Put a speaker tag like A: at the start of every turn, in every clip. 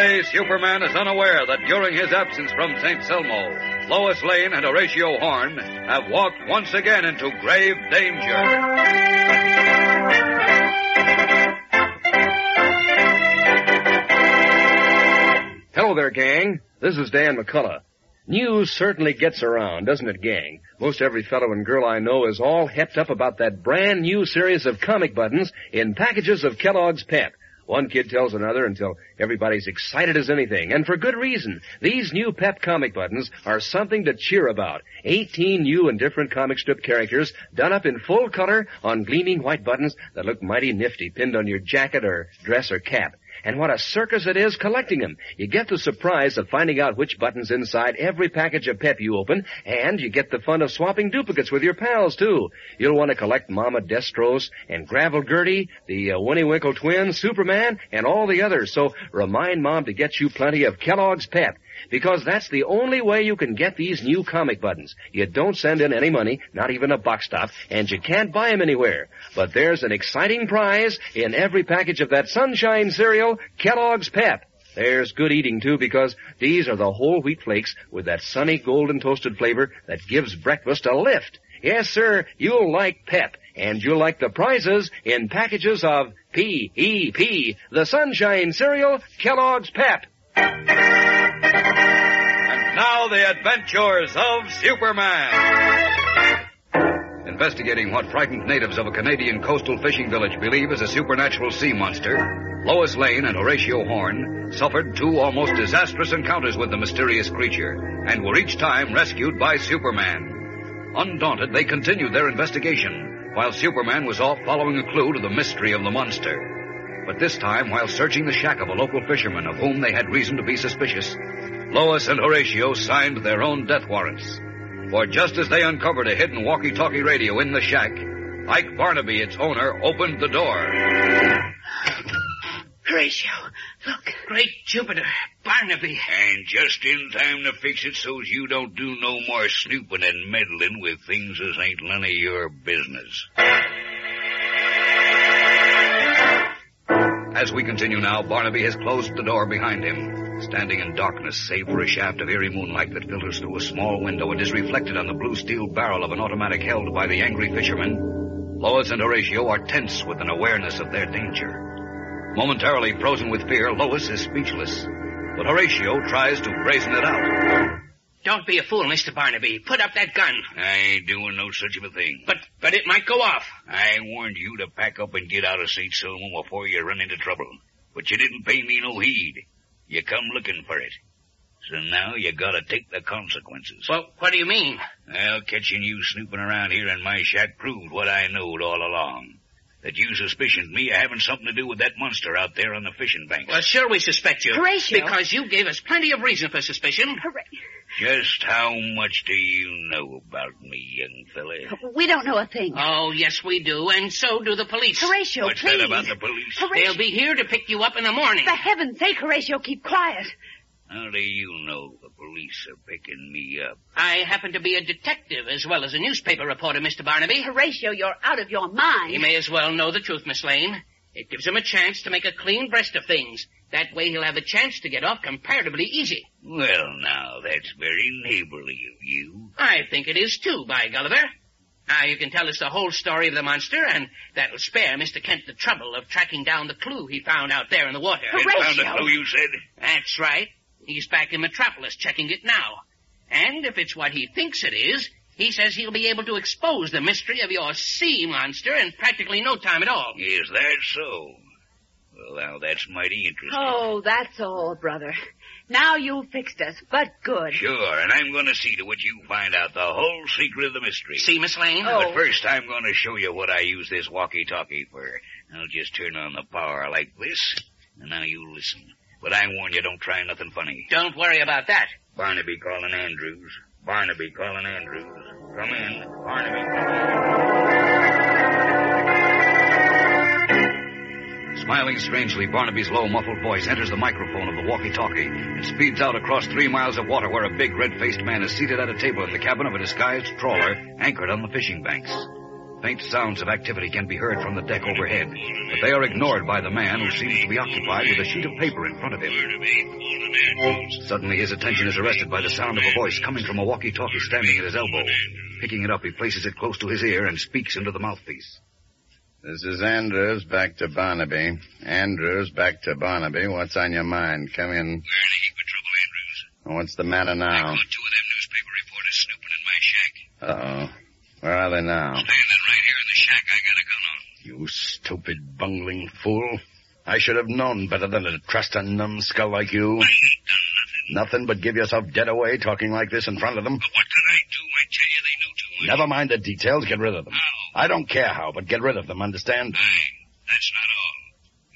A: Today, Superman is unaware that during his absence from St. Selmo, Lois Lane and Horatio Horn have walked once again into grave danger.
B: Hello there, gang. This is Dan McCullough. News certainly gets around, doesn't it, gang? Most every fellow and girl I know is all hepped up about that brand new series of comic buttons in packages of Kellogg's Pep. One kid tells another until everybody's excited as anything, and for good reason. These new Pep comic buttons are something to cheer about. 18 new and different comic strip characters done up in full color on gleaming white buttons that look mighty nifty pinned on your jacket or dress or cap. And what a circus it is collecting them. You get the surprise of finding out which button's inside every package of Pep you open, and you get the fun of swapping duplicates with your pals, too. You'll want to collect Mama Destros and Gravel Gertie, the uh, Winnie Winkle twins, Superman, and all the others. So remind Mom to get you plenty of Kellogg's Pep. Because that's the only way you can get these new comic buttons. You don't send in any money, not even a box top, and you can't buy them anywhere. But there's an exciting prize in every package of that sunshine cereal, Kellogg's Pep. There's good eating too because these are the whole wheat flakes with that sunny golden toasted flavor that gives breakfast a lift. Yes, sir, you'll like Pep, and you'll like the prizes in packages of P-E-P, the sunshine cereal, Kellogg's Pep.
A: And now, the adventures of Superman. Investigating what frightened natives of a Canadian coastal fishing village believe is a supernatural sea monster, Lois Lane and Horatio Horn suffered two almost disastrous encounters with the mysterious creature and were each time rescued by Superman. Undaunted, they continued their investigation while Superman was off following a clue to the mystery of the monster. But this time, while searching the shack of a local fisherman of whom they had reason to be suspicious, Lois and Horatio signed their own death warrants. For just as they uncovered a hidden walkie-talkie radio in the shack, Ike Barnaby, its owner, opened the door.
C: Horatio, look. Great Jupiter, Barnaby.
D: And just in time to fix it so's you don't do no more snooping and meddling with things as ain't none of your business.
A: As we continue now, Barnaby has closed the door behind him, standing in darkness save for a shaft of eerie moonlight that filters through a small window and is reflected on the blue steel barrel of an automatic held by the angry fisherman. Lois and Horatio are tense with an awareness of their danger. Momentarily frozen with fear, Lois is speechless, but Horatio tries to brazen it out.
C: Don't be a fool, Mr. Barnaby. Put up that gun.
D: I ain't doing no such of a thing.
C: But, but it might go off.
D: I warned you to pack up and get out of St. Selmo before you run into trouble. But you didn't pay me no heed. You come looking for it. So now you gotta take the consequences.
C: Well, what do you mean?
D: Well, catching you snooping around here in my shack proved what I knowed all along. that you suspicioned me of having something to do with that monster out there on the fishing bank.
C: Well, sure we suspect you.
E: Horatio.
C: Because you gave us plenty of reason for suspicion.
E: Hooray.
D: Just how much do you know about me, young fella?
E: We don't know a thing.
C: Oh, yes we do, and so do the police.
E: Horatio,
D: What's
E: please.
D: that about the police?
E: Horatio,
C: They'll be here to pick you up in the morning.
E: for heaven's sake, Horatio, keep quiet.
D: How do you know the police are picking me up?
C: I happen to be a detective as well as a newspaper reporter, Mr. Barnaby.
E: Horatio, you're out of your mind.
C: You may as well know the truth, Miss Lane. It gives him a chance to make a clean breast of things. That way he'll have a chance to get off comparatively easy.
D: Well, now, that's very neighborly of you.
C: I think it is too, by Gulliver. Now you can tell us the whole story of the monster, and that'll spare Mr. Kent the trouble of tracking down the clue he found out there in the water.
D: You found
E: Horatio.
D: a clue, you said?
C: That's right. He's back in Metropolis checking it now. And if it's what he thinks it is, he says he'll be able to expose the mystery of your sea monster in practically no time at all.
D: Is that so? Well, now, that's mighty interesting.
E: Oh, that's all, brother. Now you've fixed us, but good.
D: Sure, and I'm going to see to it you find out the whole secret of the mystery.
C: See, Miss Lane?
E: Oh.
D: But first, I'm going to show you what I use this walkie-talkie for. I'll just turn on the power like this, and now you listen. But I warn you, don't try nothing funny.
C: Don't worry about that.
D: Barnaby calling Andrews. Barnaby calling Andrews. Come in. Barnaby calling. Smiling strangely, Barnaby's low, muffled voice enters the microphone of the walkie-talkie and speeds out across three miles of water where a big, red-faced man is seated at a table in the cabin of a disguised trawler anchored on the fishing banks. Faint sounds of activity can be heard from the deck overhead, but they are ignored by the man who seems to be occupied with a sheet of paper in front of him. Suddenly, his attention is arrested by the sound of a voice coming from a walkie-talkie standing at his elbow. Picking it up, he places it close to his ear and speaks into the mouthpiece.
F: This is Andrews back to Barnaby. Andrews back to Barnaby. What's on your mind? Come in.
D: We're in a heap of trouble, Andrews.
F: What's the matter
D: I
F: now?
D: caught two of them newspaper reporters snooping in my shack.
F: Uh-oh. Where are they now?
D: Standing right here in the shack, I got a gun on.
F: You stupid bungling fool. I should have known better than to trust a numbskull like you.
D: I ain't done nothing.
F: Nothing but give yourself dead away talking like this in front of them.
D: But what did I do? I tell you, they knew too much.
F: Never mind the details. Get rid of them.
D: How?
F: I don't care how, but get rid of them, understand?
D: Aye, that's not all.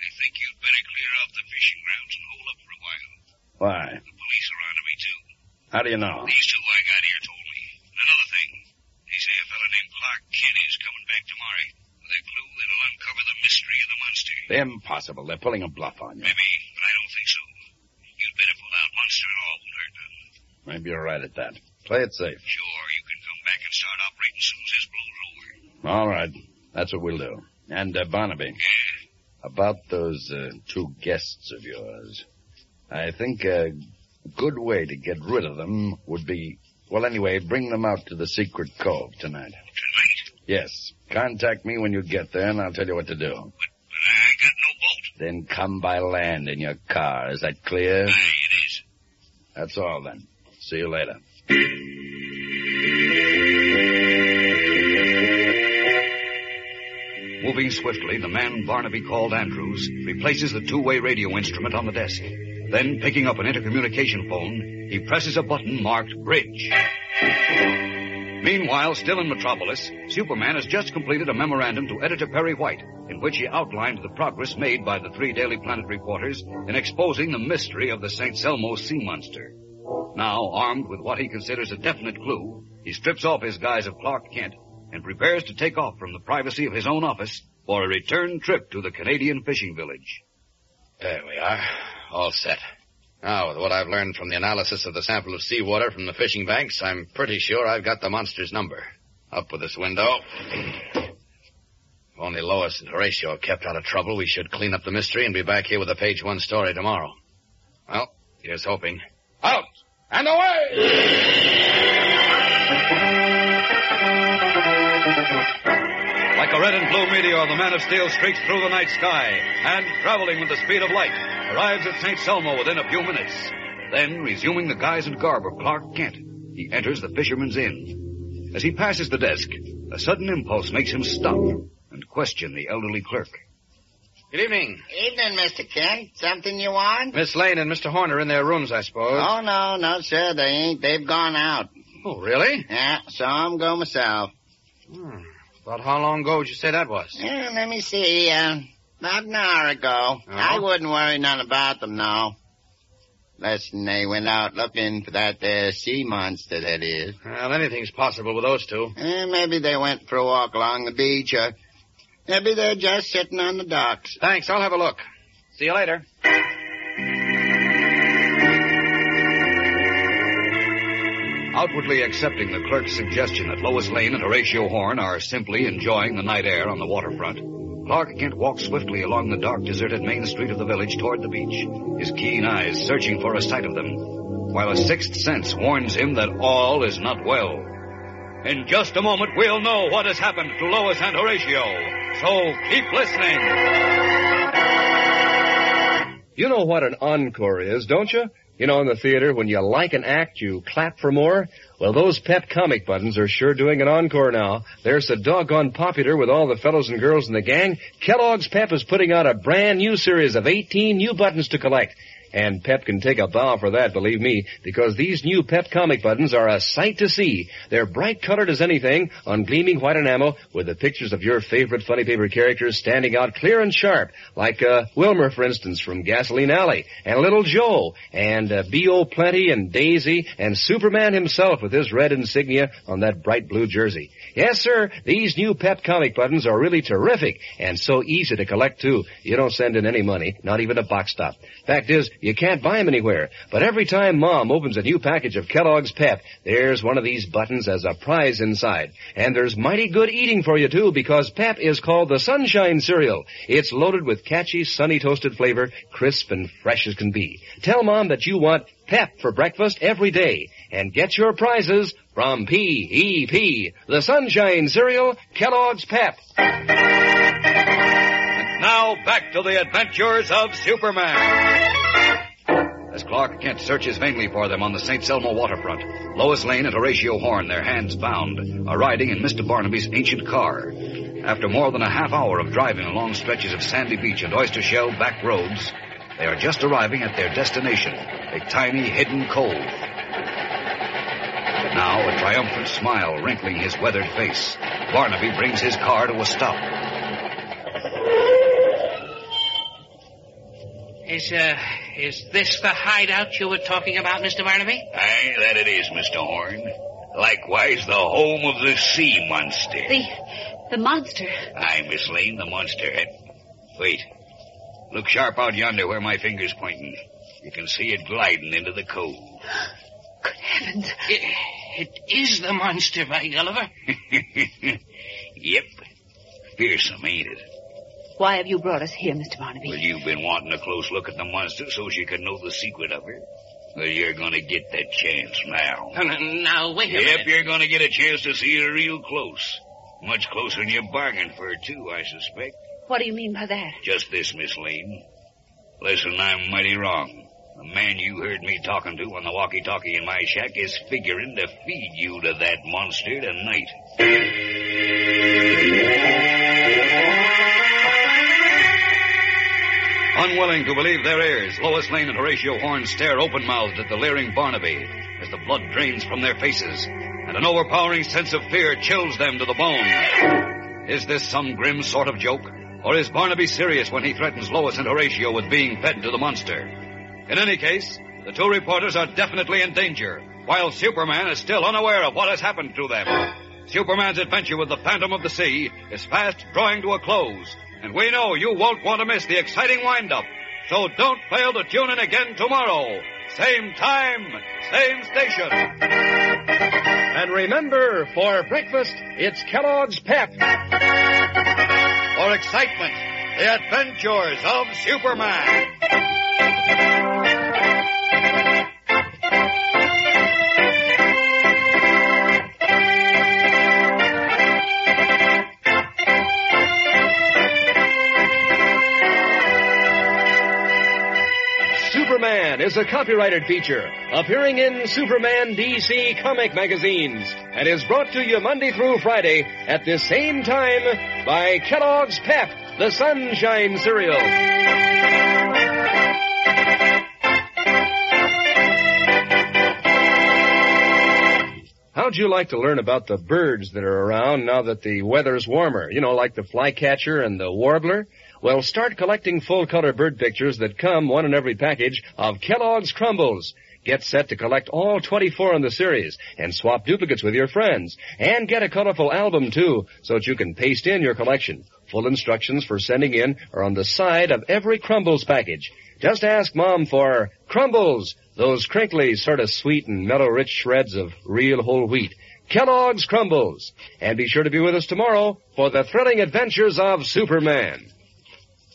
D: I think you'd better clear off the fishing grounds and hold up for a while.
F: Why?
D: The police are onto me, too.
F: How do you know?
D: These two I got here told me. And another thing. They say a fellow named Clark Kent is coming back tomorrow with a clue that'll uncover the mystery of the monster.
F: Impossible. They're pulling a bluff on you.
D: Maybe, but I don't think so. You'd better pull out. Monster and all won't hurt none.
F: Maybe you're right at that. Play it safe.
D: Sure, you can come back and start operating soon as this blows over.
F: All right. That's what we'll do. And, uh, Barnaby, about those uh, two guests of yours, I think a good way to get rid of them would be, well, anyway, bring them out to the secret cove tonight.
D: Tonight?
F: Yes. Contact me when you get there, and I'll tell you what to do.
D: But, but I got no boat.
F: Then come by land in your car. Is that clear?
D: Aye, it is.
F: That's all then. See you later.
D: Moving swiftly, the man Barnaby called Andrews replaces the two-way radio instrument on the desk. Then, picking up an intercommunication phone, he presses a button marked Bridge. Meanwhile, still in Metropolis, Superman has just completed a memorandum to editor Perry White, in which he outlined the progress made by the three Daily Planet reporters in exposing the mystery of the St. Selmo sea monster. Now, armed with what he considers a definite clue, he strips off his guise of Clark Kent and prepares to take off from the privacy of his own office for a return trip to the Canadian fishing village.
G: There we are. All set. Now, with what I've learned from the analysis of the sample of seawater from the fishing banks, I'm pretty sure I've got the monster's number. Up with this window. If only Lois and Horatio are kept out of trouble, we should clean up the mystery and be back here with a page one story tomorrow. Well, here's hoping. Out and away!
D: Like a red and blue meteor, the Man of Steel streaks through the night sky and, traveling with the speed of light, arrives at St. Selmo within a few minutes. Then, resuming the guise and garb of Clark Kent, he enters the Fisherman's Inn. As he passes the desk, a sudden impulse makes him stop and question the elderly clerk.
G: Good evening.
H: Evening, Mr. Kent. Something you want?
G: Miss Lane and Mr. Horner in their rooms, I suppose.
H: Oh, no, no, sir, they ain't. They've gone out.
G: Oh, really?
H: Yeah, saw 'em go myself.
G: Hmm. About how long ago would you say that was?
H: Yeah, let me see. Uh, about an hour ago. I wouldn't worry none about them now. Listen, they went out looking for that there sea monster, that is.
G: Well, anything's possible with those two.
H: Eh, maybe they went for a walk along the beach, or maybe they're just sitting on the docks.
G: Thanks, I'll have a look. See you later.
A: Outwardly accepting the clerk's suggestion that Lois Lane and Horatio Horn are simply enjoying the night air on the waterfront, Clark Kent walks swiftly along the dark, deserted main street of the village toward the beach, his keen eyes searching for a sight of them, while a sixth sense warns him that all is not well. In just a moment, we'll know what has happened to Lois and Horatio. So keep listening.
B: You know what an encore is, don't you? You know, in the theater, when you like an act, you clap for more. Well, those pep comic buttons are sure doing an encore now. They're so doggone popular with all the fellows and girls in the gang. Kellogg's Pep is putting out a brand new series of 18 new buttons to collect. And Pep can take a bow for that, believe me, because these new Pep comic buttons are a sight to see. They're bright colored as anything, on gleaming white enamel, with the pictures of your favorite funny paper characters standing out clear and sharp, like uh, Wilmer, for instance, from Gasoline Alley, and Little Joe, and uh, B.O. Plenty, and Daisy, and Superman himself with his red insignia on that bright blue jersey. Yes, sir, these new Pep comic buttons are really terrific, and so easy to collect, too. You don't send in any money, not even a box stop. Fact is, you can't buy them anywhere. But every time Mom opens a new package of Kellogg's Pep, there's one of these buttons as a prize inside. And there's mighty good eating for you, too, because Pep is called the Sunshine Cereal. It's loaded with catchy, sunny toasted flavor, crisp and fresh as can be. Tell Mom that you want Pep for breakfast every day. And get your prizes from P.E.P., the Sunshine Cereal, Kellogg's Pep.
A: Now back to the adventures of Superman. As Clark Kent searches vainly for them on the St. Selmo waterfront, Lois Lane and Horatio Horn, their hands bound, are riding in Mr. Barnaby's ancient car. After more than a half hour of driving along stretches of sandy beach and oyster shell back roads, they are just arriving at their destination, a tiny hidden cove. Now, a triumphant smile wrinkling his weathered face, Barnaby brings his car to a stop.
C: Is, uh, is this the hideout you were talking about, Mr. Barnaby?
D: Aye, that it is, Mr. Horn. Likewise, the home of the sea monster.
E: The, the monster.
D: Aye, Miss Lane, the monster. Eh, Wait. Look sharp out yonder where my finger's pointing. You can see it gliding into the cove.
E: Good heavens.
C: It, it is the monster, by Gulliver.
D: yep. Fearsome, ain't it?
E: Why have you brought us here, Mr. Barnaby?
D: Well, you've been wanting a close look at the monster so she could know the secret of her. Well, you're gonna get that chance now.
C: Now, now, wait a
D: Yep,
C: minute.
D: you're gonna get a chance to see her real close. Much closer than you bargained for, too, I suspect.
E: What do you mean by that?
D: Just this, Miss Lane. Listen, I'm mighty wrong. The man you heard me talking to on the walkie-talkie in my shack is figuring to feed you to that monster tonight.
A: Unwilling to believe their ears, Lois Lane and Horatio Horn stare open-mouthed at the leering Barnaby as the blood drains from their faces and an overpowering sense of fear chills them to the bone. Is this some grim sort of joke? Or is Barnaby serious when he threatens Lois and Horatio with being fed to the monster? In any case, the two reporters are definitely in danger, while Superman is still unaware of what has happened to them. Superman's adventure with the Phantom of the Sea is fast drawing to a close, and we know you won't want to miss the exciting wind-up. So don't fail to tune in again tomorrow. Same time, same station.
B: And remember, for breakfast, it's Kellogg's Pep.
A: For excitement, the adventures of
B: Superman. Is a copyrighted feature appearing in Superman DC comic magazines and is brought to you Monday through Friday at this same time by Kellogg's Pep, the Sunshine Cereal. How'd you like to learn about the birds that are around now that the weather's warmer? You know, like the flycatcher and the warbler? Well, start collecting full-color bird pictures that come, one in every package, of Kellogg's Crumbles. Get set to collect all 24 in the series and swap duplicates with your friends. And get a colorful album, too, so that you can paste in your collection. Full instructions for sending in are on the side of every Crumbles package. Just ask Mom for Crumbles, those crinkly, sort of sweet and mellow rich shreds of real whole wheat. Kellogg's Crumbles. And be sure to be with us tomorrow for the thrilling adventures of Superman.